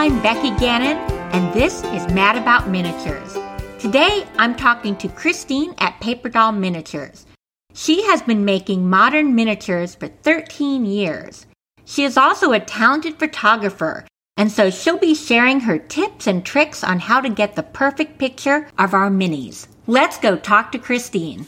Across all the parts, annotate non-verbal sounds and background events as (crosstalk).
I'm Becky Gannon, and this is Mad About Miniatures. Today, I'm talking to Christine at Paper Doll Miniatures. She has been making modern miniatures for 13 years. She is also a talented photographer, and so she'll be sharing her tips and tricks on how to get the perfect picture of our minis. Let's go talk to Christine.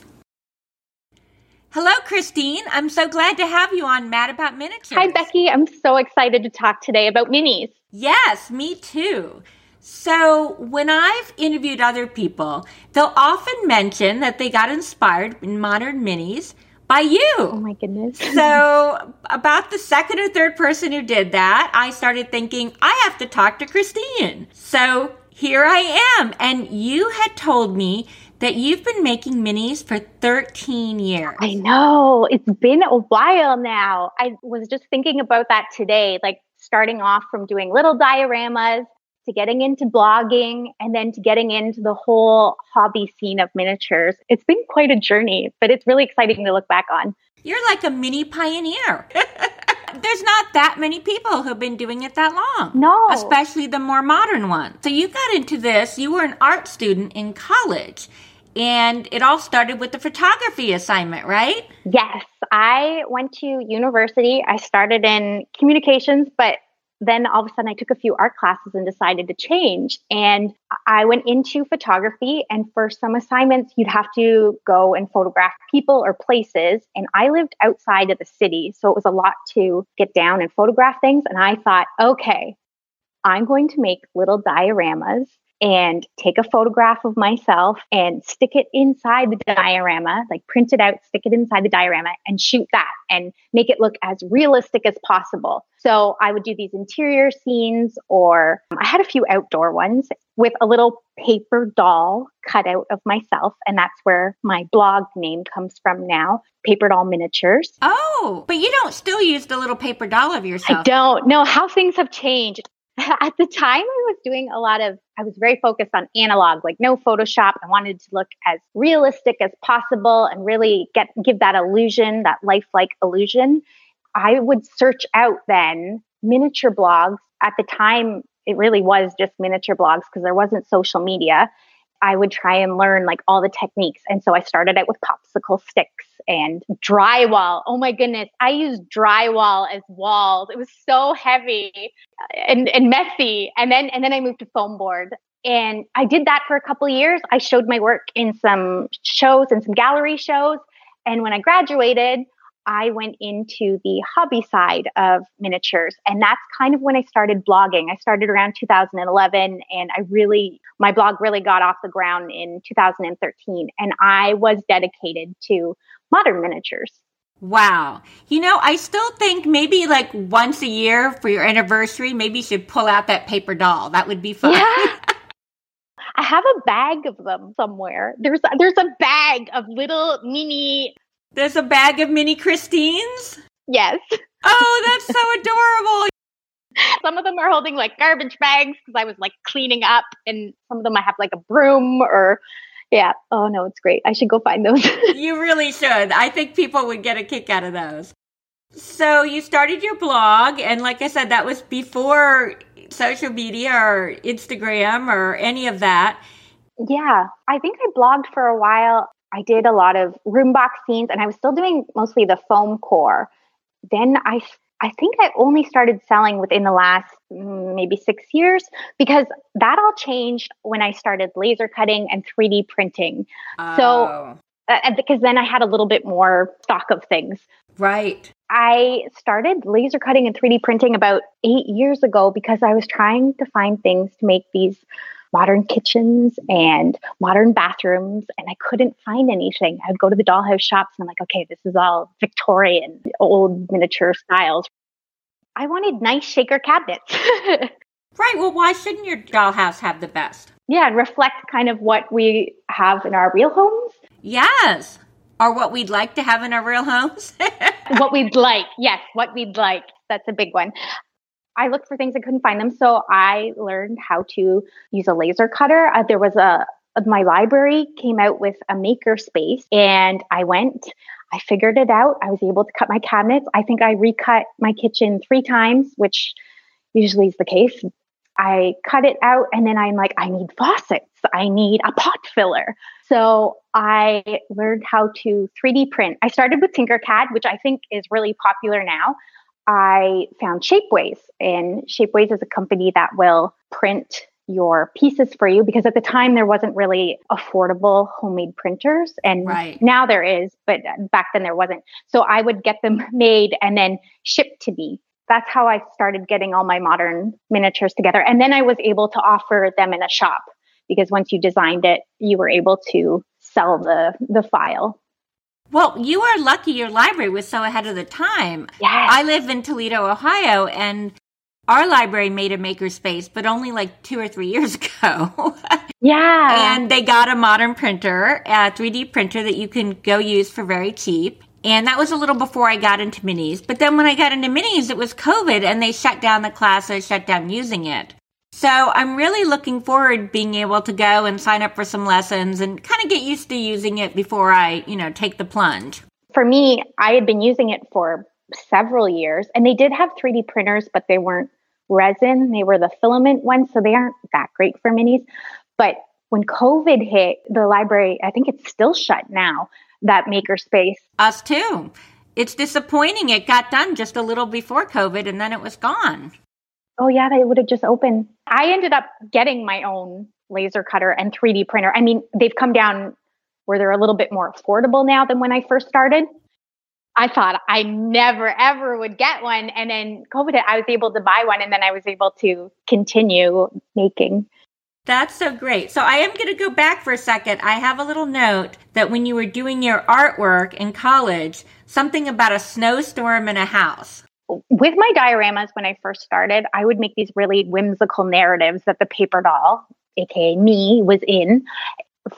Hello, Christine. I'm so glad to have you on Mad About Miniatures. Hi, Becky. I'm so excited to talk today about minis. Yes, me too. So, when I've interviewed other people, they'll often mention that they got inspired in modern minis by you. Oh my goodness. (laughs) so, about the second or third person who did that, I started thinking, I have to talk to Christine. So, here I am. And you had told me that you've been making minis for 13 years. I know. It's been a while now. I was just thinking about that today, like starting off from doing little dioramas to getting into blogging and then to getting into the whole hobby scene of miniatures. It's been quite a journey, but it's really exciting to look back on. You're like a mini pioneer. (laughs) There's not that many people who've been doing it that long. No. Especially the more modern ones. So you got into this, you were an art student in college. And it all started with the photography assignment, right? Yes. I went to university. I started in communications, but then all of a sudden I took a few art classes and decided to change. And I went into photography. And for some assignments, you'd have to go and photograph people or places. And I lived outside of the city. So it was a lot to get down and photograph things. And I thought, okay, I'm going to make little dioramas and take a photograph of myself and stick it inside the diorama, like print it out, stick it inside the diorama and shoot that and make it look as realistic as possible. So I would do these interior scenes or um, I had a few outdoor ones with a little paper doll cut out of myself. And that's where my blog name comes from now, Paper Doll Miniatures. Oh, but you don't still use the little paper doll of yourself. I don't know how things have changed. (laughs) at the time I was doing a lot of I was very focused on analog, like no Photoshop. I wanted to look as realistic as possible and really get give that illusion, that lifelike illusion. I would search out then miniature blogs. At the time, it really was just miniature blogs because there wasn't social media. I would try and learn like all the techniques. And so I started out with popsicle sticks and drywall. Oh my goodness. I used drywall as walls. It was so heavy uh, and, and messy. And then and then I moved to foam board. And I did that for a couple years. I showed my work in some shows and some gallery shows. And when I graduated, I went into the hobby side of miniatures. And that's kind of when I started blogging. I started around 2011 and I really, my blog really got off the ground in 2013. And I was dedicated to modern miniatures. Wow. You know, I still think maybe like once a year for your anniversary, maybe you should pull out that paper doll. That would be fun. Yeah. (laughs) I have a bag of them somewhere. There's there's a bag of little mini there's a bag of mini Christines? Yes. Oh, that's so (laughs) adorable. Some of them are holding like garbage bags because I was like cleaning up, and some of them I have like a broom or, yeah. Oh no, it's great. I should go find those. (laughs) you really should. I think people would get a kick out of those. So you started your blog, and like I said, that was before social media or Instagram or any of that. Yeah, I think I blogged for a while. I did a lot of room box scenes and I was still doing mostly the foam core. Then I I think I only started selling within the last mm, maybe 6 years because that all changed when I started laser cutting and 3D printing. Oh. So uh, because then I had a little bit more stock of things. Right. I started laser cutting and 3D printing about 8 years ago because I was trying to find things to make these modern kitchens and modern bathrooms, and I couldn't find anything. I'd go to the dollhouse shops and I'm like, okay, this is all Victorian, old miniature styles. I wanted nice shaker cabinets. (laughs) right. Well, why shouldn't your dollhouse have the best? Yeah, and reflect kind of what we have in our real homes. Yes. Or what we'd like to have in our real homes. (laughs) what we'd like. Yes, what we'd like. That's a big one. I looked for things I couldn't find them. So I learned how to use a laser cutter. Uh, there was a, my library came out with a maker space and I went, I figured it out. I was able to cut my cabinets. I think I recut my kitchen three times, which usually is the case. I cut it out and then I'm like, I need faucets. I need a pot filler. So I learned how to 3D print. I started with Tinkercad, which I think is really popular now. I found Shapeways, and Shapeways is a company that will print your pieces for you because at the time there wasn't really affordable homemade printers and right. now there is but back then there wasn't. So i would get them (laughs) made and then shipped to me. That's how i started getting all my modern miniatures together. And then i was able to offer them in a shop because once you designed it you were able to sell the the file well, you are lucky your library was so ahead of the time. Yes. I live in Toledo, Ohio, and our library made a makerspace, but only like two or three (laughs) years ago. yeah. And they got a modern printer, a 3D printer that you can go use for very cheap. And that was a little before I got into minis. But then when I got into minis, it was COVID and they shut down the classes, shut down using it. So I'm really looking forward being able to go and sign up for some lessons and kind of get used to using it before I, you know, take the plunge. For me, I had been using it for several years and they did have 3D printers, but they weren't resin. They were the filament ones, so they aren't that great for minis. But when COVID hit, the library, I think it's still shut now, that makerspace. Us too. It's disappointing. It got done just a little before COVID and then it was gone oh yeah, they would have just opened. I ended up getting my own laser cutter and 3D printer. I mean, they've come down where they're a little bit more affordable now than when I first started. I thought I never ever would get one. And then COVID, I was able to buy one and then I was able to continue making. That's so great. So I am going to go back for a second. I have a little note that when you were doing your artwork in college, something about a snowstorm in a house with my dioramas when I first started, I would make these really whimsical narratives that the paper doll, aka me, was in.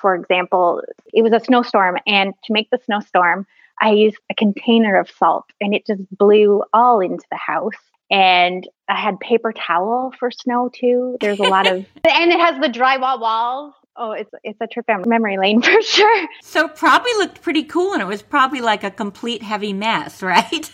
For example, it was a snowstorm, and to make the snowstorm, I used a container of salt and it just blew all into the house. And I had paper towel for snow too. There's a lot of, (laughs) and it has the drywall walls. Oh, it's it's a trip down memory lane (laughs) for sure. So probably looked pretty cool, and it was probably like a complete heavy mess, (laughs) right?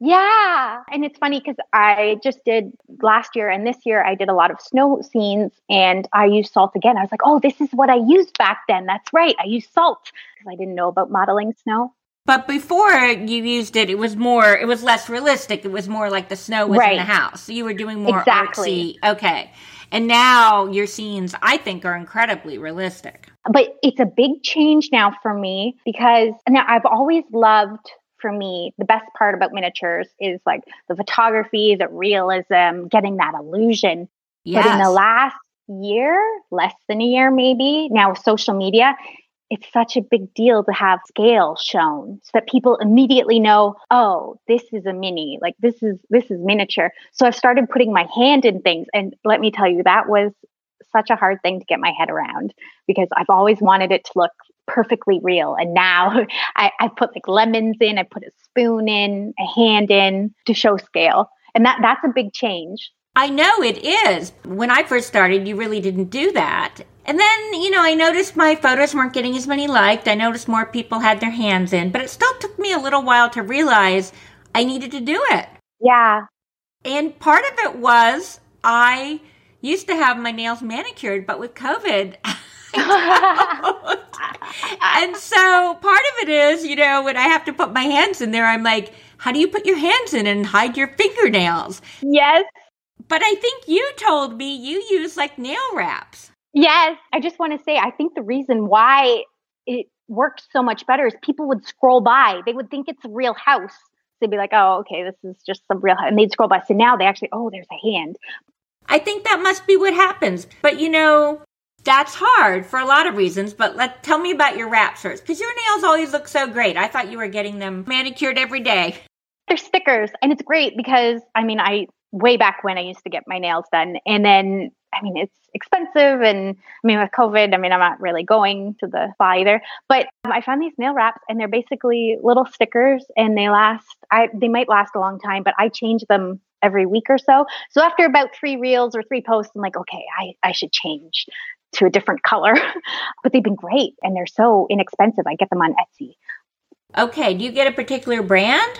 Yeah. And it's funny because I just did last year and this year I did a lot of snow scenes and I used salt again. I was like, oh, this is what I used back then. That's right. I used salt because I didn't know about modeling snow. But before you used it, it was more, it was less realistic. It was more like the snow was right. in the house. So you were doing more exactly. artsy. Okay. And now your scenes, I think, are incredibly realistic. But it's a big change now for me because now I've always loved for me, the best part about miniatures is like the photography, the realism, getting that illusion. Yes. But in the last year, less than a year maybe, now with social media, it's such a big deal to have scale shown so that people immediately know, oh, this is a mini, like this is this is miniature. So I've started putting my hand in things and let me tell you that was such a hard thing to get my head around because I've always wanted it to look perfectly real. And now (laughs) I, I put like lemons in, I put a spoon in, a hand in to show scale. And that that's a big change. I know it is. When I first started, you really didn't do that. And then, you know, I noticed my photos weren't getting as many liked. I noticed more people had their hands in, but it still took me a little while to realize I needed to do it. Yeah. And part of it was I used to have my nails manicured, but with COVID, (laughs) (laughs) and so part of it is, you know, when I have to put my hands in there, I'm like, how do you put your hands in and hide your fingernails? Yes. But I think you told me you use like nail wraps. Yes. I just want to say, I think the reason why it worked so much better is people would scroll by. They would think it's a real house. They'd be like, oh, okay, this is just some real house. And they'd scroll by. So now they actually, oh, there's a hand. I think that must be what happens. But you know, that's hard for a lot of reasons, but let tell me about your wraps first, because your nails always look so great. I thought you were getting them manicured every day. They're stickers, and it's great because I mean, I way back when I used to get my nails done, and then I mean, it's expensive, and I mean, with COVID, I mean, I'm not really going to the spa either. But um, I found these nail wraps, and they're basically little stickers, and they last. I they might last a long time, but I change them every week or so. So after about three reels or three posts, I'm like, okay, I, I should change to a different color. (laughs) but they've been great and they're so inexpensive. I get them on Etsy. Okay. Do you get a particular brand?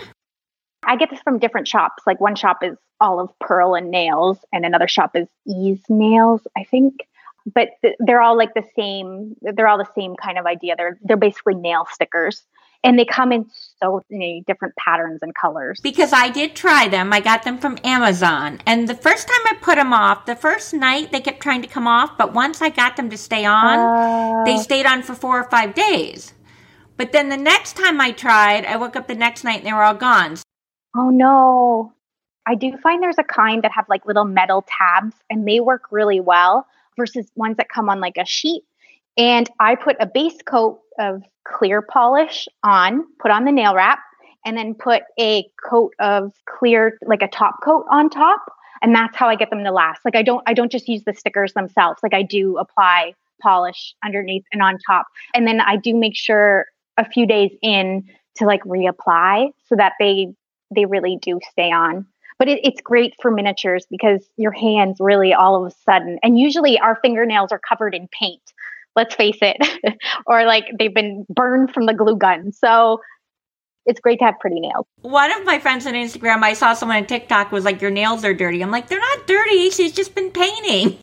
I get this from different shops. Like one shop is Olive Pearl and Nails, and another shop is Ease Nails, I think. But th- they're all like the same. They're all the same kind of idea. They're they're basically nail stickers, and they come in so many different patterns and colors. Because I did try them. I got them from Amazon, and the first time I put them off, the first night they kept trying to come off, but once I got them to stay on, uh, they stayed on for four or five days. But then the next time I tried, I woke up the next night and they were all gone. Oh no. I do find there's a kind that have like little metal tabs and they work really well versus ones that come on like a sheet. And I put a base coat of clear polish on, put on the nail wrap, and then put a coat of clear, like a top coat on top. And that's how I get them to last. Like I don't I don't just use the stickers themselves. Like I do apply polish underneath and on top. And then I do make sure a few days in to like reapply so that they they really do stay on but it, it's great for miniatures because your hands really all of a sudden and usually our fingernails are covered in paint let's face it (laughs) or like they've been burned from the glue gun so it's great to have pretty nails. One of my friends on Instagram, I saw someone on TikTok was like, "Your nails are dirty." I'm like, "They're not dirty. She's just been painting."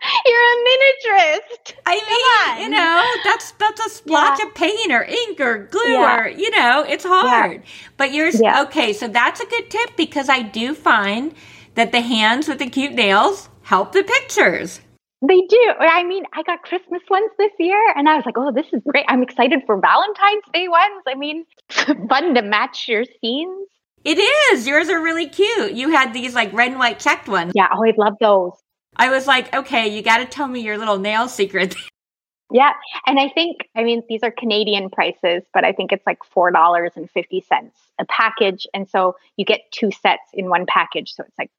(laughs) You're a miniaturist. I mean, you know, that's that's a splotch yeah. of paint or ink or glue yeah. or you know, it's hard. Yeah. But yours okay, so that's a good tip because I do find that the hands with the cute nails help the pictures. They do. I mean, I got Christmas ones this year and I was like, oh, this is great. I'm excited for Valentine's Day ones. I mean, (laughs) fun to match your scenes. It is. Yours are really cute. You had these like red and white checked ones. Yeah, oh, I love those. I was like, okay, you got to tell me your little nail secret. (laughs) yeah. And I think, I mean, these are Canadian prices, but I think it's like $4.50 a package. And so you get two sets in one package. So it's like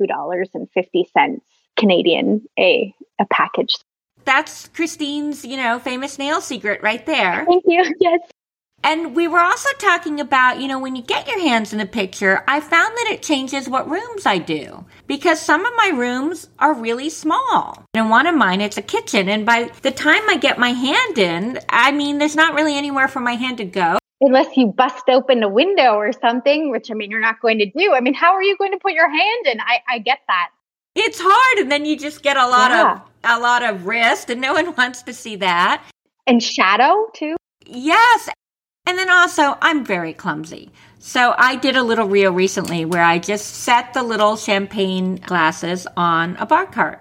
$2.50 Canadian a, a package. That's Christine's, you know, famous nail secret right there. Thank you. (laughs) Yes. And we were also talking about, you know, when you get your hands in the picture, I found that it changes what rooms I do because some of my rooms are really small. And one of mine, it's a kitchen. And by the time I get my hand in, I mean, there's not really anywhere for my hand to go. Unless you bust open a window or something, which I mean, you're not going to do. I mean, how are you going to put your hand in? I, I get that. It's hard. And then you just get a lot yeah. of, a lot of wrist and no one (laughs) wants to see that. And shadow too. Yes. And then also, I'm very clumsy. So I did a little reel recently where I just set the little champagne glasses on a bar cart.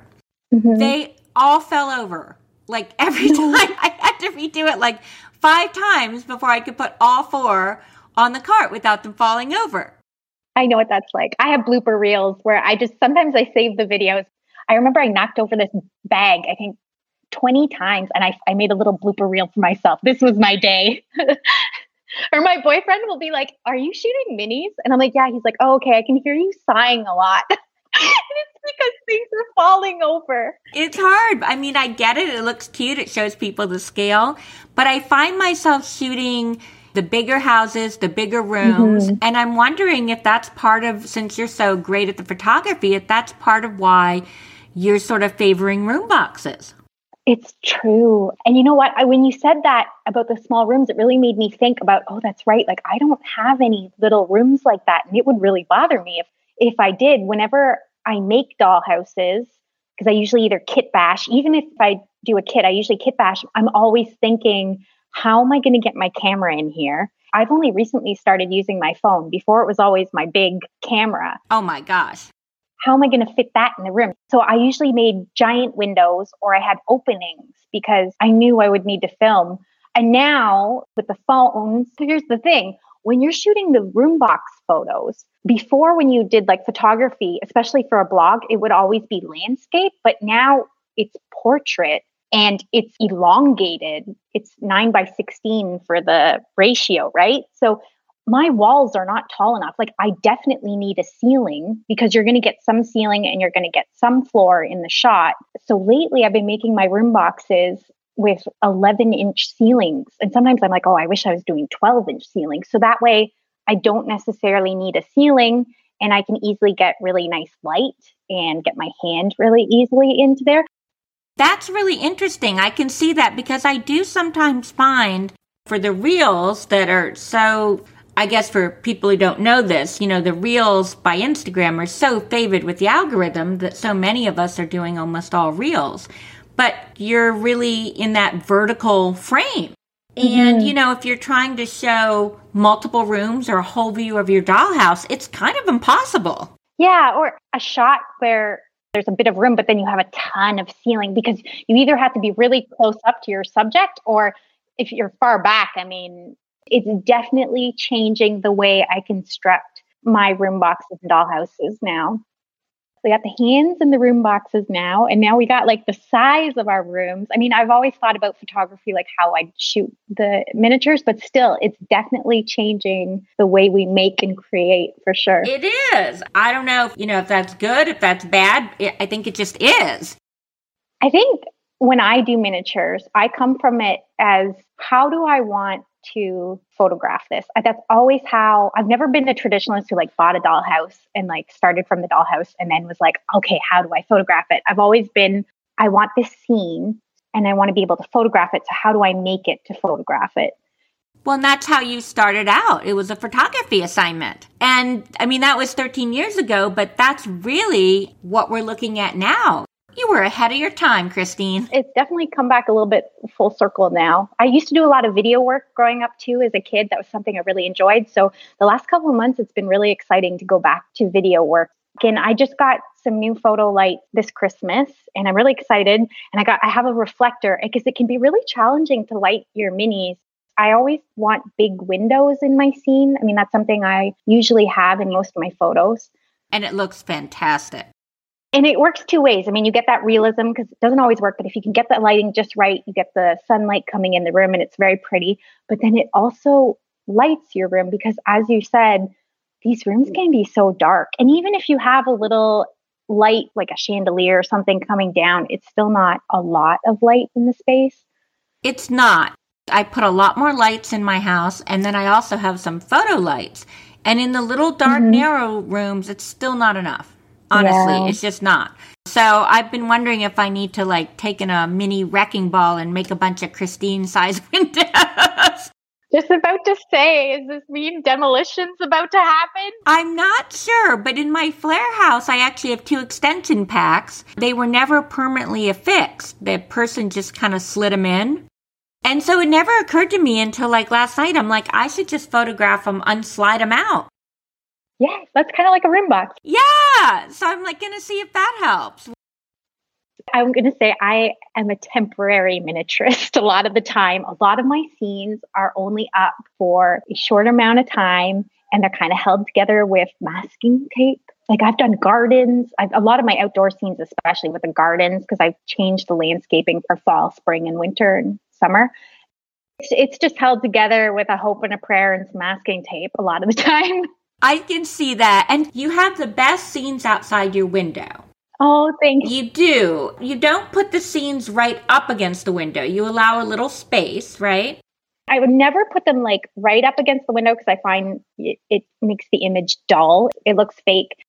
Mm-hmm. They all fell over. Like (laughs) every time I had to redo it like five times before I could put all four on the cart without them falling over. I know what that's like. I have blooper reels where I just sometimes I save the videos. I remember I knocked over this bag, I think 20 times, and I, I made a little blooper reel for myself. This was my day. (laughs) or my boyfriend will be like, Are you shooting minis? And I'm like, Yeah. He's like, Oh, okay. I can hear you sighing a lot. (laughs) it's because things are falling over. It's hard. I mean, I get it. It looks cute. It shows people the scale. But I find myself shooting the bigger houses, the bigger rooms. Mm-hmm. And I'm wondering if that's part of, since you're so great at the photography, if that's part of why you're sort of favoring room boxes. It's true. And you know what? I, when you said that about the small rooms, it really made me think about, oh, that's right. Like I don't have any little rooms like that. And it would really bother me if if I did. Whenever I make doll houses, because I usually either kit bash, even if I do a kit, I usually kit bash, I'm always thinking, how am I going to get my camera in here? I've only recently started using my phone. Before it was always my big camera. Oh my gosh how am I going to fit that in the room? So I usually made giant windows or I had openings because I knew I would need to film. And now with the phones, here's the thing when you're shooting the room box photos, before when you did like photography, especially for a blog, it would always be landscape, but now it's portrait and it's elongated. It's nine by 16 for the ratio, right? So my walls are not tall enough. Like I definitely need a ceiling because you're going to get some ceiling and you're going to get some floor in the shot. So lately I've been making my room boxes with 11 inch ceilings. And sometimes I'm like, oh, I wish I was doing 12 inch ceilings. So that way I don't necessarily need a ceiling and I can easily get really nice light and get my hand really easily into there. That's really interesting. I can see that because I do sometimes find for the reels that are so I guess for people who don't know this, you know, the reels by Instagram are so favored with the algorithm that so many of us are doing almost all reels. But you're really in that vertical frame. And, mm-hmm. you know, if you're trying to show multiple rooms or a whole view of your dollhouse, it's kind of impossible. Yeah, or a shot where there's a bit of room, but then you have a ton of ceiling because you either have to be really close up to your subject or if you're far back, I mean, it's definitely changing the way I construct my room boxes and dollhouses now. We got the hands in the room boxes now, and now we got like the size of our rooms. I mean, I've always thought about photography, like how I shoot the miniatures, but still, it's definitely changing the way we make and create for sure. It is. I don't know, if, you know, if that's good, if that's bad. I think it just is. I think when I do miniatures, I come from it as how do I want to photograph this? That's always how I've never been a traditionalist who like bought a dollhouse and like started from the dollhouse and then was like, okay, how do I photograph it? I've always been, I want this scene and I want to be able to photograph it. So how do I make it to photograph it? Well, and that's how you started out. It was a photography assignment. And I mean, that was 13 years ago, but that's really what we're looking at now. You were ahead of your time, Christine. It's definitely come back a little bit full circle now. I used to do a lot of video work growing up too as a kid. That was something I really enjoyed. So the last couple of months, it's been really exciting to go back to video work. And I just got some new photo light this Christmas and I'm really excited. And I got, I have a reflector because it can be really challenging to light your minis I always want big windows in my scene. I mean, that's something I usually have in most of my photos. And it looks fantastic and it works two ways. I mean, you get that realism because it doesn't always work, but if you can get that lighting just right, you get the sunlight coming in the room and it's very pretty. But then it also lights your room because, as you said, these rooms can be so dark. And even if you have a little light, like a chandelier or something coming down, it's still not a lot of light in the space. It's not. I put a lot more lights in my house, and then I also have some photo lights. And in the little dark, mm-hmm. narrow rooms, it's still not enough. Honestly, yeah. it's just not. So I've been wondering if I need to like take in a mini wrecking ball and make a bunch of Christine size (laughs) windows. Just about to say, is this mean demolition's about to happen? I'm not sure, but in my flare house, I actually have two extension packs. They were never permanently affixed. The person just kind of slid them in. And so it never occurred to me until like last night. I'm like, I should just photograph them, unslide them out. Yes, that's kind of like a room box. Yeah. So I'm like going to see if that helps. I'm going to say I am a temporary miniaturist (laughs) a lot of the time. A lot of my scenes are only up for a short amount of time and they're kind of held together with masking tape. Like I've done gardens, I've, a lot of my outdoor scenes, especially with the gardens, because I've changed the landscaping for fall, spring, and winter and summer. It's, it's just held together with a hope and a prayer and some masking tape a lot of the (laughs) time. I can see that. And you have the best scenes outside your window. Oh, thank you. You do. You don't put the scenes right up against the window. You allow a little space, right? I would never put them like right up against the window because I find it, it, makes the image dull. It looks fake.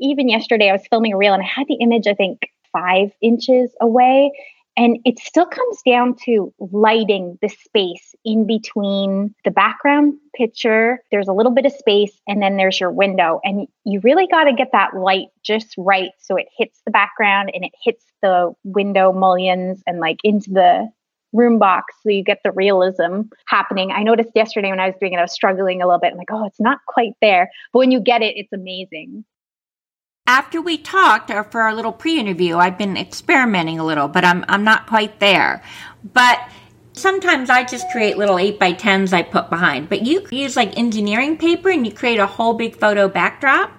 Even yesterday, I was filming a reel and I had the image, I think, five inches away. And it still comes down to lighting the space in between the background picture. There's a little bit of space, and then there's your window. And you really got to get that light just right so it hits the background and it hits the window mullions and like into the room box so you get the realism happening. I noticed yesterday when I was doing it, I was struggling a little bit. I'm like, oh, it's not quite there. But when you get it, it's amazing after we talked or for our little pre-interview, I've been experimenting a little, but I'm I'm not quite there. But sometimes I just create little 8 by 10s I put behind. But you use like engineering paper and you create a whole big photo backdrop?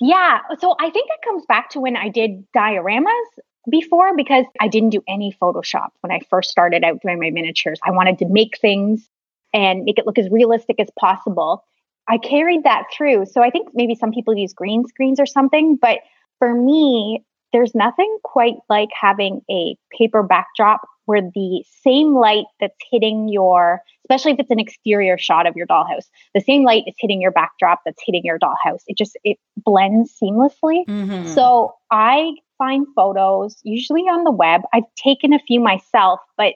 Yeah. So I think that comes back to when I did dioramas before because I didn't do any Photoshop when I first started out doing my miniatures. I wanted to make things and make it look as realistic as possible. I carried that through. So I think maybe some people use green screens or something, but for me, there's nothing quite like having a paper backdrop where the same light that's hitting your, especially if it's an exterior shot of your dollhouse, the same light is hitting your backdrop that's hitting your dollhouse. It just it blends seamlessly. Mm-hmm. So I find photos usually on the web. I've taken a few myself, but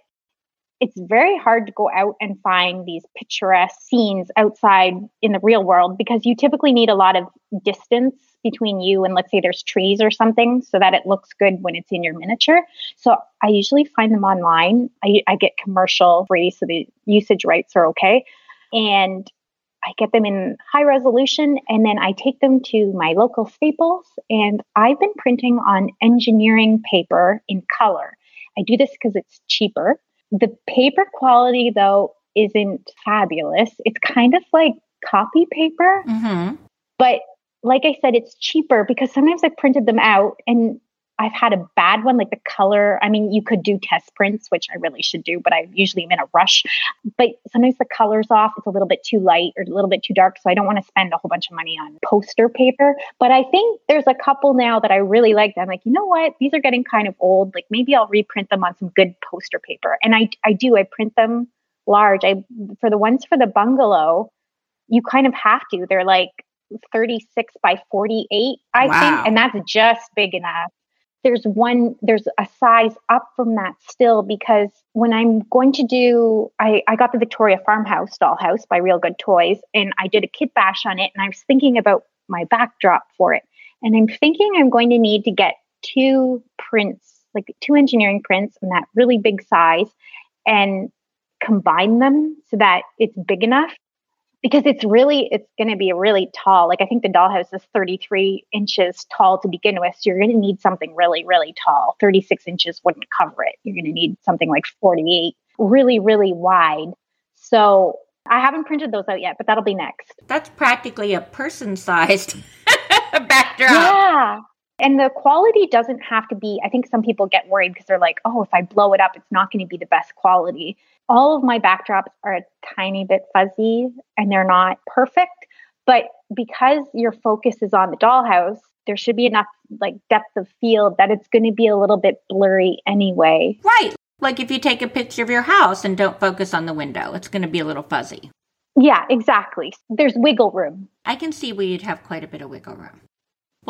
it's very hard to go out and find these picturesque scenes outside in the real world because you typically need a lot of distance between you and let's say there's trees or something so that it looks good when it's in your miniature. So I usually find them online. I, I get commercial free, so the usage rights are okay. And I get them in high resolution and then I take them to my local Staples. And I've been printing on engineering paper in color. I do this because it's cheaper. The paper quality, though, isn't fabulous. It's kind of like copy paper, mm-hmm. but like I said, it's cheaper because sometimes I printed them out and I've had a bad one, like the color. I mean, you could do test prints, which I really should do, but I usually am in a rush. But sometimes the color's off, it's a little bit too light or a little bit too dark. So I don't want to spend a whole bunch of money on poster paper. But I think there's a couple now that I really like. I'm like, you know what? These are getting kind of old. Like maybe I'll reprint them on some good poster paper. And I I do, I print them large. I for the ones for the bungalow, you kind of have to. They're like 36 by 48, I wow. think. And that's just big enough. There's one, there's a size up from that still because when I'm going to do, I, I got the Victoria Farmhouse dollhouse by Real Good Toys and I did a kit bash on it and I was thinking about my backdrop for it. And I'm thinking I'm going to need to get two prints, like two engineering prints in that really big size and combine them so that it's big enough because it's really it's going to be really tall. Like i think the dollhouse is 33 inches tall to begin with so you're going to need something really really tall. 36 inches wouldn't cover it. You're going to need something like 48 really really wide. So i haven't printed those out yet but that'll be next. That's practically a person sized (laughs) backdrop. Yeah and the quality doesn't have to be, I think some people get worried because they're like, oh, if I blow it up, it's not going to be the best quality all of my backdrops are a tiny bit fuzzy and they're not perfect. But because your focus is on the dollhouse, there should be enough like depth of field that it's going to be a little bit blurry anyway. Right. Like if you take a picture of your house and don't focus on the window, it's going to be a little fuzzy. Yeah, exactly. There's wiggle room. I can see where you'd have quite a bit of wiggle room.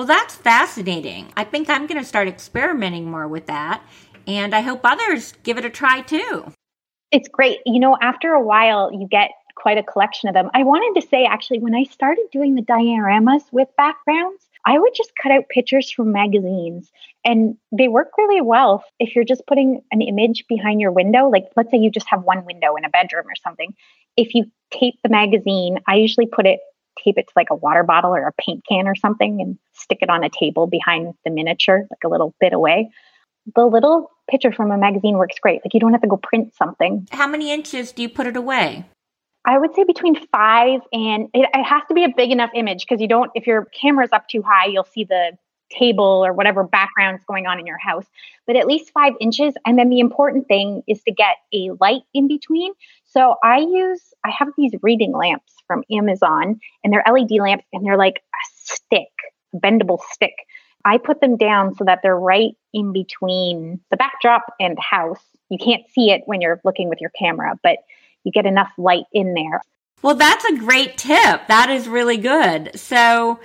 Well, that's fascinating. I think I'm going to start experimenting more with that. And I hope others give it a try too. It's great. You know, after a while, you get quite a collection of them. I wanted to say actually, when I started doing the dioramas with backgrounds, I would just cut out pictures from magazines and they work really well if you're just putting an image behind your window. Like, let's say you just have one window in a bedroom or something. If you tape the magazine, I usually put it, tape it to like a water bottle or a paint can or something and stick it on a table behind the miniature, like a little bit away the little picture from a magazine works great. Like you don't have to go print something. How many inches do you put it away? I would say between five and it, it has to be a big enough image because you don't, if your camera's up too high, you'll see the table or whatever background's going on in your house, but at least five inches. And then the important thing is to get a light in between. So I use, I have these reading lamps from Amazon and they're LED lamps and they're like a stick, a bendable stick. I put them down so that they're right in between the backdrop and the house. You can't see it when you're looking with your camera, but you get enough light in there. Well, that's a great tip. That is really good. So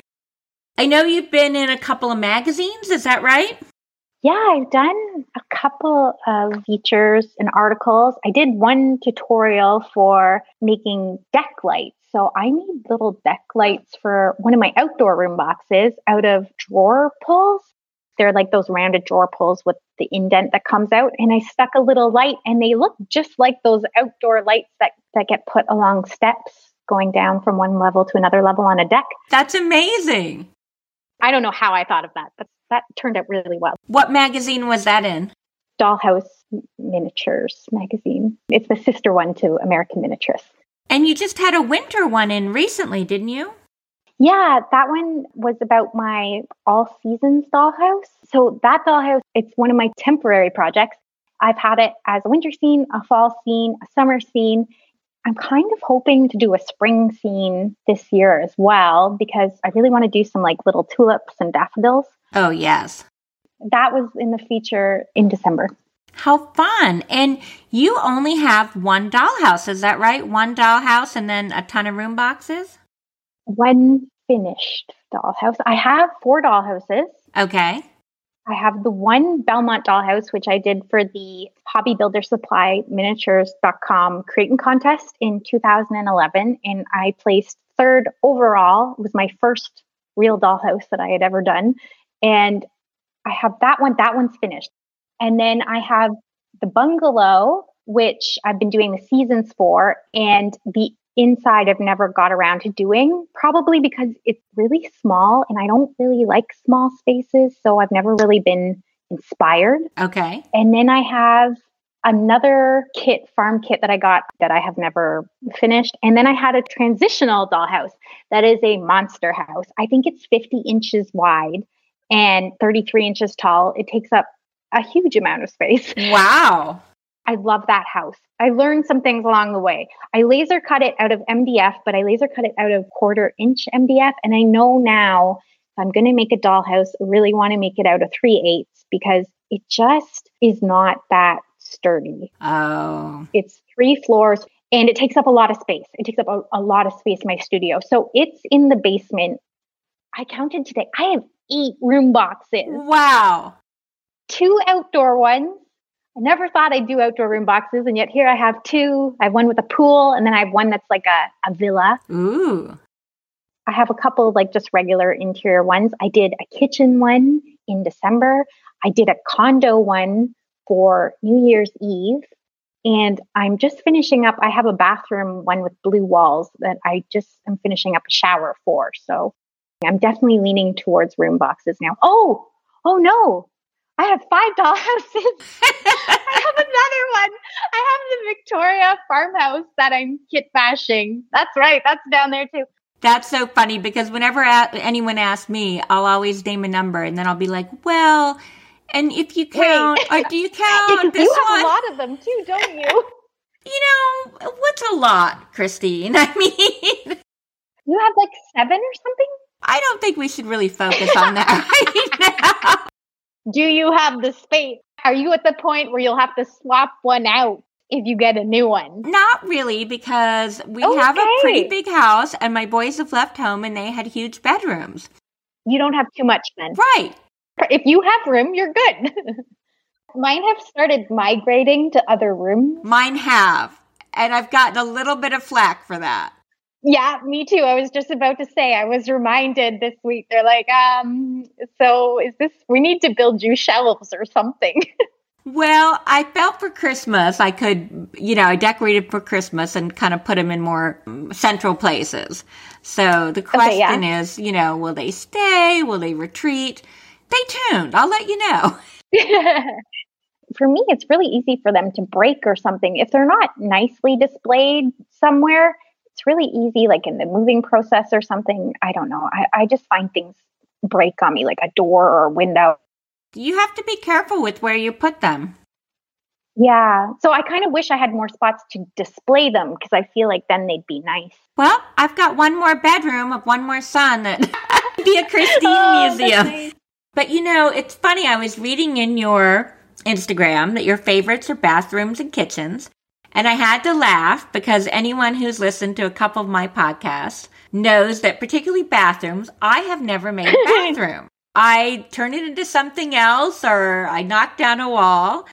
I know you've been in a couple of magazines, is that right? Yeah, I've done a couple of features and articles. I did one tutorial for making deck lights so I made little deck lights for one of my outdoor room boxes out of drawer pulls. They're like those rounded drawer pulls with the indent that comes out. And I stuck a little light and they look just like those outdoor lights that, that get put along steps going down from one level to another level on a deck. That's amazing. I don't know how I thought of that, but that turned out really well. What magazine was that in? Dollhouse Miniatures magazine. It's the sister one to American Miniaturist. And you just had a winter one in recently, didn't you? Yeah, that one was about my all seasons dollhouse. So that dollhouse, it's one of my temporary projects. I've had it as a winter scene, a fall scene, a summer scene. I'm kind of hoping to do a spring scene this year as well because I really want to do some like little tulips and daffodils. Oh, yes. That was in the feature in December. How fun. And you only have one dollhouse, is that right? One dollhouse and then a ton of room boxes? One finished dollhouse. I have four dollhouses. Okay. I have the one Belmont dollhouse, which I did for the Hobby Builder Supply Miniatures.com creating contest in 2011. And I placed third overall. It was my first real dollhouse that I had ever done. And I have that one. That one's finished. And then I have the bungalow, which I've been doing the seasons for. And the inside I've never got around to doing, probably because it's really small and I don't really like small spaces. So I've never really been inspired. Okay. And then I have another kit, farm kit that I got that I have never finished. And then I had a transitional dollhouse that is a monster house. I think it's 50 inches wide and 33 inches tall. It takes up a huge amount of space. Wow. I love that house. I learned some things along the way. I laser cut it out of MDF, but I laser cut it out of quarter inch MDF. And I know now if I'm going to make a dollhouse, I really want to make it out of three eighths because it just is not that sturdy. Oh. It's three floors and it takes up a lot of space. It takes up a, a lot of space in my studio. So it's in the basement. I counted today. I have eight room boxes. Wow. Two outdoor ones I never thought I'd do outdoor room boxes, and yet here I have two. I have one with a pool, and then I have one that's like a, a villa. Ooh. I have a couple of like just regular interior ones. I did a kitchen one in December. I did a condo one for New Year's Eve. And I'm just finishing up. I have a bathroom one with blue walls that I just am finishing up a shower for. So I'm definitely leaning towards room boxes now. Oh, oh no, I have five dollhouses. (laughs) I have (laughs) another one. I have the Victoria farmhouse that I'm kit bashing. That's right. That's down there too. That's so funny because whenever anyone asks me, I'll always name a number and then I'll be like, well, and if you count, or do you (laughs) count this you have one? a lot of them too, don't you? You know, what's a lot, Christine? I mean, you have like seven or something? I don't think we should really focus on that right now do you have the space? Are you at the point where you'll have to swap one out if you get a new one? Not really, because we okay. have a pretty big house and my boys have left home and they had huge bedrooms. You don't have too much then. Right. If you have room, you're good. (laughs) Mine have started migrating to other rooms. Mine have. And I've gotten a little bit of flack for that. Yeah, me too. I was just about to say, I was reminded this week. They're like, um, so is this, we need to build you shelves or something. (laughs) well, I felt for Christmas, I could, you know, I decorated for Christmas and kind of put them in more central places. So the question okay, yeah. is, you know, will they stay? Will they retreat? Stay tuned. I'll let you know. (laughs) for me, it's really easy for them to break or something. If they're not nicely displayed somewhere, it's really easy, like in the moving process or something. I don't know. I, I just find things break on me, like a door or a window. You have to be careful with where you put them. Yeah. So I kind of wish I had more spots to display them because I feel like then they'd be nice. Well, I've got one more bedroom of one more son that (laughs) be a Christine oh, museum. Nice. But you know, it's funny. I was reading in your Instagram that your favorites are bathrooms and kitchens. And I had to laugh because anyone who's listened to a couple of my podcasts knows that particularly bathrooms, I have never made a (laughs) bathroom. I turn it into something else or I knock down a wall.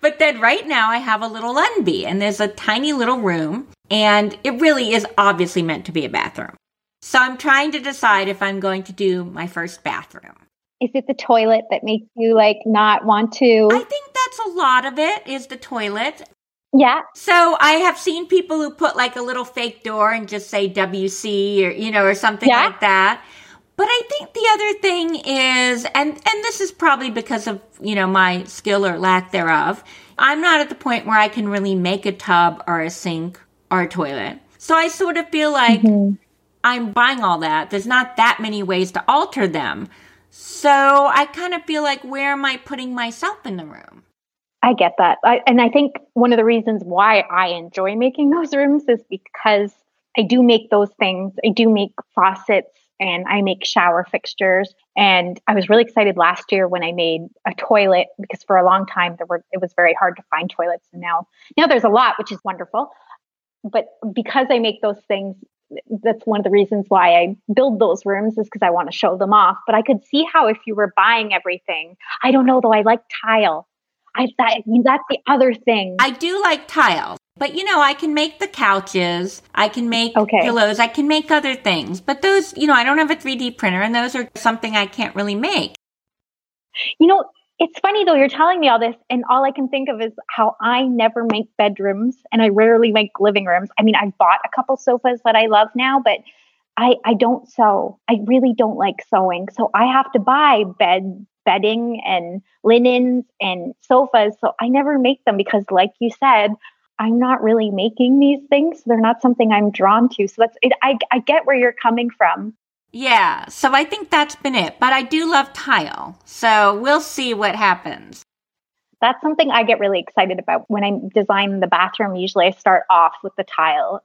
But then right now I have a little unbee and there's a tiny little room and it really is obviously meant to be a bathroom. So I'm trying to decide if I'm going to do my first bathroom. Is it the toilet that makes you like not want to? I think that's a lot of it is the toilet. Yeah. So I have seen people who put like a little fake door and just say WC or you know or something yeah. like that. But I think the other thing is and and this is probably because of, you know, my skill or lack thereof. I'm not at the point where I can really make a tub or a sink or a toilet. So I sort of feel like mm-hmm. I'm buying all that. There's not that many ways to alter them. So I kind of feel like where am I putting myself in the room? I get that. I, and I think one of the reasons why I enjoy making those (laughs) rooms is because I do make those things. I do make faucets and I make shower fixtures. And I was really excited last year when I made a toilet because for a long time there were it was very hard to find toilets. And now now there's a lot, which is wonderful. But because I make those things, that's one of the reasons why I build those rooms is because I want to show them off. But I could see how if you were buying everything, I don't know though. I like tile. I that, that's the other thing. I do like tiles. But you know, I can make the couches, I can make okay. pillows, I can make other things. But those, you know, I don't have a 3D printer and those are something I can't really make. You know, it's funny though, you're telling me all this, and all I can think of is how I never make bedrooms and I rarely make living rooms. I mean, I've bought a couple sofas that I love now, but I, I don't sew. I really don't like sewing. So I have to buy bed bedding and linens and sofas. So I never make them because, like you said, I'm not really making these things. They're not something I'm drawn to. So that's it. I, I get where you're coming from. Yeah. So I think that's been it. But I do love tile. So we'll see what happens. That's something I get really excited about when I design the bathroom. Usually I start off with the tile.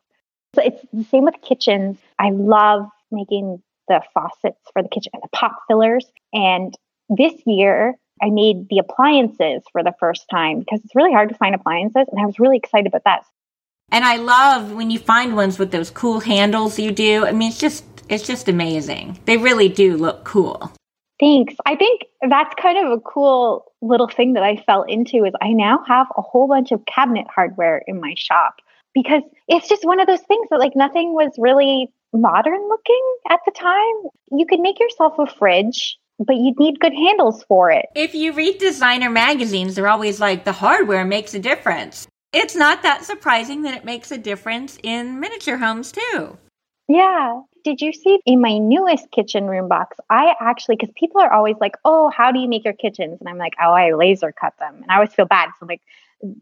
So it's the same with kitchens. I love making the faucets for the kitchen and the pot fillers. And this year, I made the appliances for the first time because it's really hard to find appliances. And I was really excited about that. And I love when you find ones with those cool handles you do. I mean, it's just, it's just amazing. They really do look cool. Thanks. I think that's kind of a cool little thing that I fell into is I now have a whole bunch of cabinet hardware in my shop because it's just one of those things that like nothing was really modern looking at the time. You could make yourself a fridge but you need good handles for it. If you read designer magazines, they're always like the hardware makes a difference. It's not that surprising that it makes a difference in miniature homes too. Yeah. Did you see in my newest kitchen room box? I actually, because people are always like, oh, how do you make your kitchens? And I'm like, oh, I laser cut them. And I always feel bad. So, like,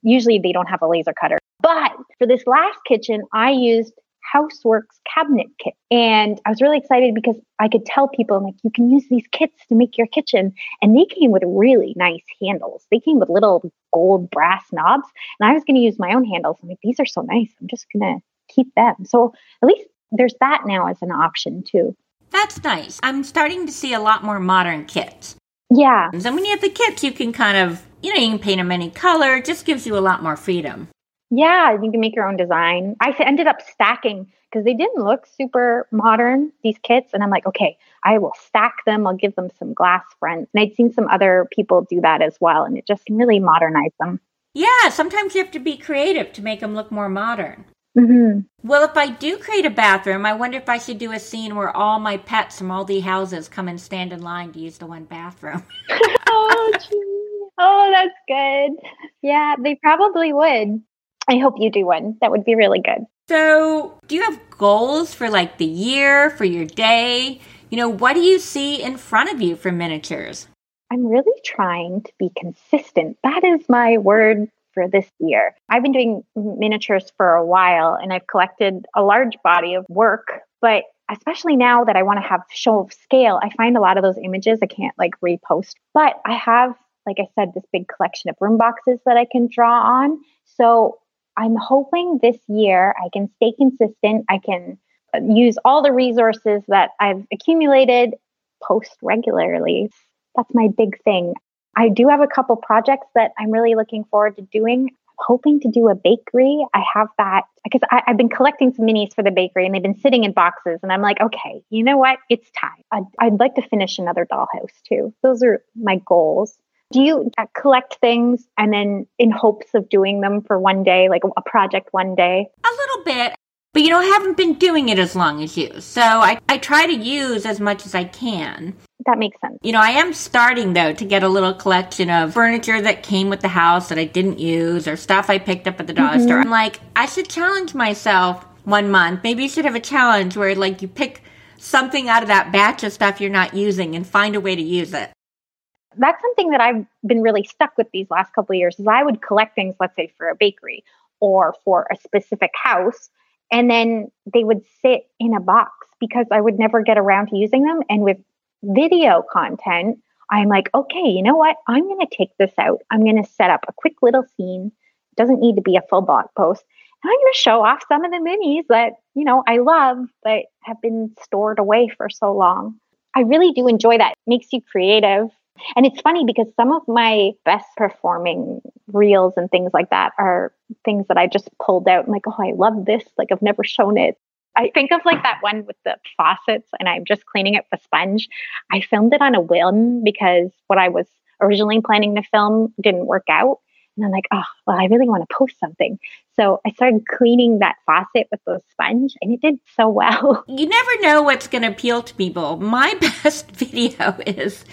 usually they don't have a laser cutter. But for this last kitchen, I used Houseworks cabinet kit. And I was really excited because I could tell people, like, you can use these kits to make your kitchen. And they came with really nice handles. They came with little gold brass knobs. And I was going to use my own handles. I'm like, these are so nice. I'm just going to keep them. So at least there's that now as an option too. That's nice. I'm starting to see a lot more modern kits. Yeah. And when you have the kits, you can kind of, you know, you can paint them any color. It just gives you a lot more freedom. Yeah, you can make your own design. I ended up stacking because they didn't look super modern, these kits. And I'm like, okay, I will stack them. I'll give them some glass fronts. And I'd seen some other people do that as well. And it just really modernize them. Yeah, sometimes you have to be creative to make them look more modern. Mm-hmm. Well, if I do create a bathroom, I wonder if I should do a scene where all my pets from all the houses come and stand in line to use the one bathroom. (laughs) oh, gee. oh, that's good. Yeah, they probably would. I hope you do one. That would be really good. So, do you have goals for like the year, for your day? You know, what do you see in front of you for miniatures? I'm really trying to be consistent. That is my word for this year. I've been doing miniatures for a while and I've collected a large body of work, but especially now that I want to have show of scale, I find a lot of those images I can't like repost. But I have, like I said, this big collection of room boxes that I can draw on. So I'm hoping this year I can stay consistent. I can uh, use all the resources that I've accumulated, post regularly. That's my big thing. I do have a couple projects that I'm really looking forward to doing. I'm hoping to do a bakery. I have that because I, have been collecting some minis for the bakery and they've been sitting in boxes. And I'm like, okay, you know what? It's time. I'd, I'd like to finish another dollhouse too. Those are my goals. Do you uh, collect things and then in hopes of doing them for one day, like a project one day? A little bit. But you know, I haven't been doing it as long as you. So I, I try to use as much as I can. That makes sense. You know, I am starting though to get a little collection of furniture that came with the house that I didn't use or stuff I picked up at the dollar mm-hmm. store. I'm like, I should challenge myself one month. Maybe you should have a challenge where like you pick something out of that batch of stuff you're not using and find a way to use it that's something that I've been really stuck with these last couple of years is I would collect things, let's say for a bakery or for a specific house, and then they would sit in a box because I would never get around to using them. And with video content, I'm like, okay, you know what? I'm going to take this out. I'm going to set up a quick little scene. It doesn't need to be a full blog post. And I'm going to show off some of the minis that, you know, I love but have been stored away for so long. I really do enjoy that. It makes you creative and it's funny because some of my best performing reels and things like that are things that I just pulled out. I'm like, oh, I love this. Like, I've never shown it. I think of like that one with the faucets and I'm just cleaning it with a sponge. I filmed it on a whim because what I was originally planning to film didn't work out. And I'm like, oh, well, I really want to post something. So I started cleaning that faucet with the sponge and it did so well. (laughs) You never know what's going to appeal to people. My (laughs) best video is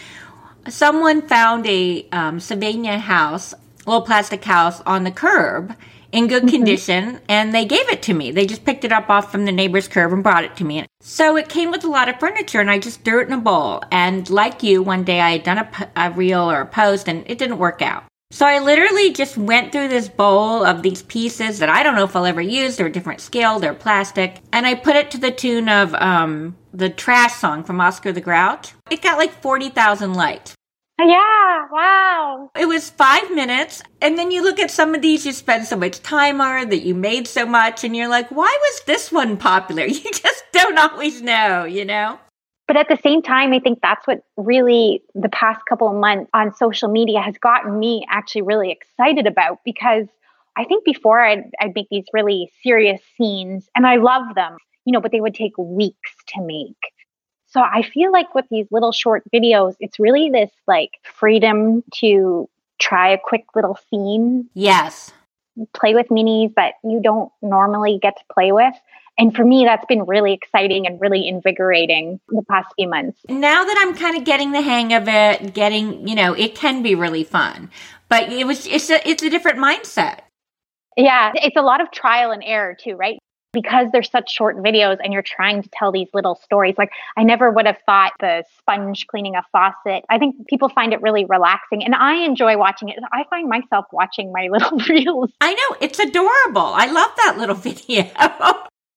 someone found a um, Sylvania house, little plastic house on the curb in good mm-hmm. condition and they gave it to me. They just picked it up off from the neighbor's curb and brought it to me. So it came with a lot of furniture and I just threw it in a bowl. And like you, one day I had done a, a reel or a post and it didn't work out. So I literally just went through this bowl of these pieces that I don't know if I'll ever use. They're a different scale, they're plastic. And I put it to the tune of um, the trash song from Oscar the Grouch. It got like 40,000 likes. Yeah, wow. It was five minutes. And then you look at some of these you spend so much time on that you made so much, and you're like, why was this one popular? (laughs) You just don't always know, you know? But at the same time, I think that's what really the past couple of months on social media has gotten me actually really excited about because I think before I'd, I'd make these really serious scenes and I love them, you know, but they would take weeks to make. So I feel like with these little short videos, it's really this like freedom to try a quick little scene. Yes. Play with minis that you don't normally get to play with. And for me, that's been really exciting and really invigorating the past few months. Now that I'm kind of getting the hang of it, getting, you know, it can be really fun. But it was it's a it's a different mindset. Yeah, it's a lot of trial and error too, right? Because they're such short videos and you're trying to tell these little stories. Like I never would have thought the sponge cleaning a faucet. I think people find it really relaxing and I enjoy watching it. I find myself watching my (laughs) little reels. I know, it's adorable. I love that little (laughs) video.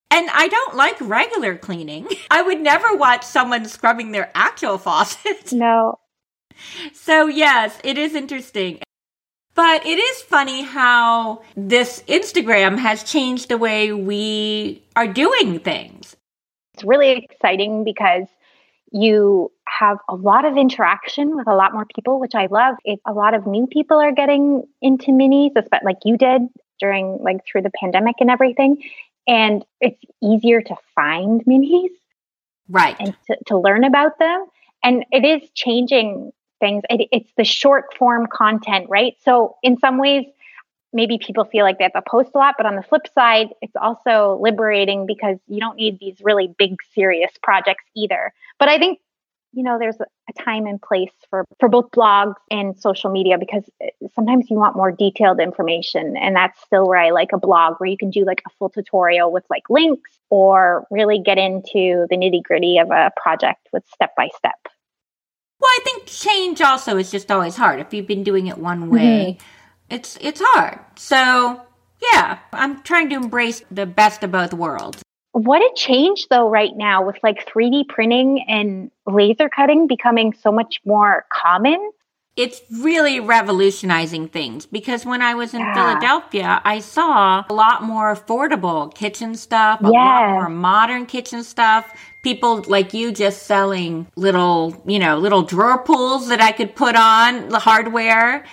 And I don't like regular cleaning. I would never watch someone scrubbing their actual (laughs) faucet. No. So, yes, it is interesting. But it is funny how this Instagram has changed the way we are doing things. It's really exciting because you have a lot of interaction with a lot more people, which I love. A lot of new people are getting into minis, like you did during like through the pandemic and everything, and it's easier to find minis, right, and to, to learn about them. And it is changing things. It, it's the short form content, right? So in some ways, maybe people feel like they have to post a lot, but on the flip side, it's also liberating because you don't need these really big, serious projects either. But I think you know there's a time and place for for both blogs and social media because eh, sometimes you want more detailed information and that's still where i like a blog where you can do like a full tutorial with like links or really get into the nitty gritty of a project with step by step well, I think change also is just always hard. If you've been doing it one way, mm-hmm. it's it's hard. So yeah, I'm trying to embrace the best of both worlds. What a change though right now with like 3D printing and laser cutting becoming so much more common it's really revolutionizing things because when I was in yeah. Philadelphia, I saw a lot more affordable kitchen stuff, a yes. lot more modern kitchen stuff. People like you just selling little, you know, little drawer pulls that I could put on the hardware.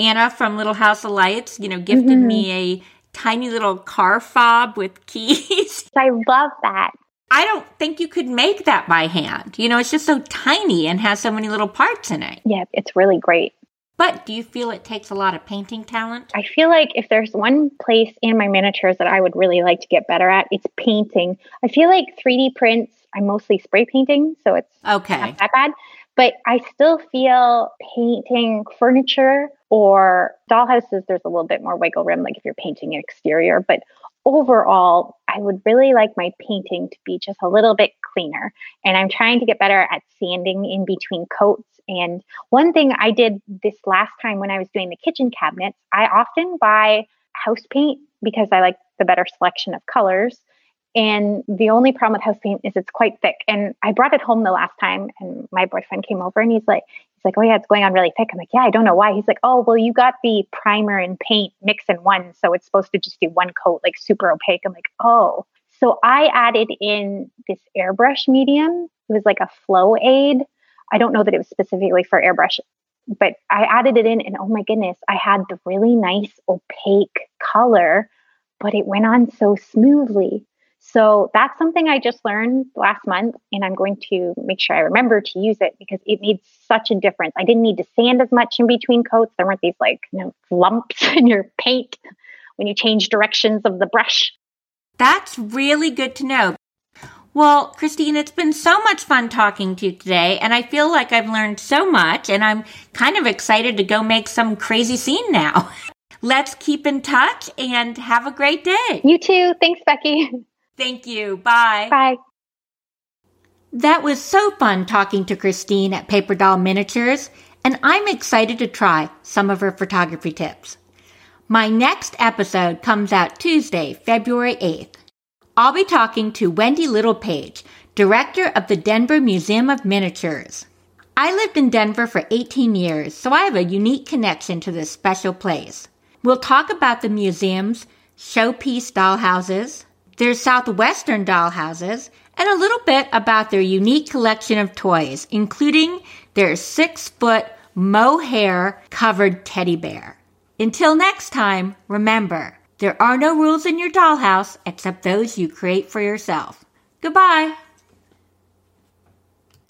Anna from Little House of Lights, you know, gifted mm-hmm. me a tiny little car fob with keys. (laughs) I love that. I don't think you could make that by hand. You know, it's just so tiny and has so many little parts in it. Yeah, it's really great. But do you feel it takes a lot of painting talent? I feel like if there's one place in my miniatures that I would really like to get better at, it's painting. I feel like 3D prints, I'm mostly spray painting, so it's okay. not that bad. But I still feel painting furniture or dollhouses, there's a little bit more wiggle room, like if you're painting an exterior. But overall, I would really like my painting to be just a little bit cleaner. And I'm trying to get better at sanding in between coats. And one thing I did this last time when I was doing the kitchen cabinets, I often buy house paint because I like the better selection of colors. And the only problem with house paint is it's quite thick. And I brought it home the last time, and my boyfriend came over and he's like, he's like, oh yeah, it's going on really thick. I'm like, yeah, I don't know why. He's like, oh well, you got the primer and paint mix in one, so it's supposed to just do one coat, like super opaque. I'm like, oh. So I added in this airbrush medium. It was like a flow aid. I don't know that it was specifically for airbrush, but I added it in, and oh my goodness, I had the really nice opaque color, but it went on so smoothly. So that's something I just learned last month, and I'm going to make sure I remember to use it because it made such a difference. I didn't need to sand as much in between coats. There weren't these like you know lumps (laughs) in your paint when you change directions of the brush. That's really good to know. Well, Christine, it's been so much fun talking to you today, and I feel like I've learned so much, and I'm kind of excited to go make some crazy scene now. (laughs) Let's keep in touch and have a great day. You too. Thanks, Becky. (laughs) Thank you. Bye. Bye. That was so fun talking to Christine at Paper Doll Miniatures, and I'm excited to try some of her photography tips. My next episode comes out Tuesday, February 8th. I'll be talking to Wendy Littlepage, director of the Denver Museum of Miniatures. I lived in Denver for 18 years, so I have a unique connection to this special place. We'll talk about the museum's showpiece dollhouses, their southwestern dollhouses, and a little bit about their unique collection of toys, including their six foot mohair covered teddy bear. Until next time, remember, there are no rules in your dollhouse except those you create for yourself. Goodbye.